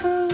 Oh.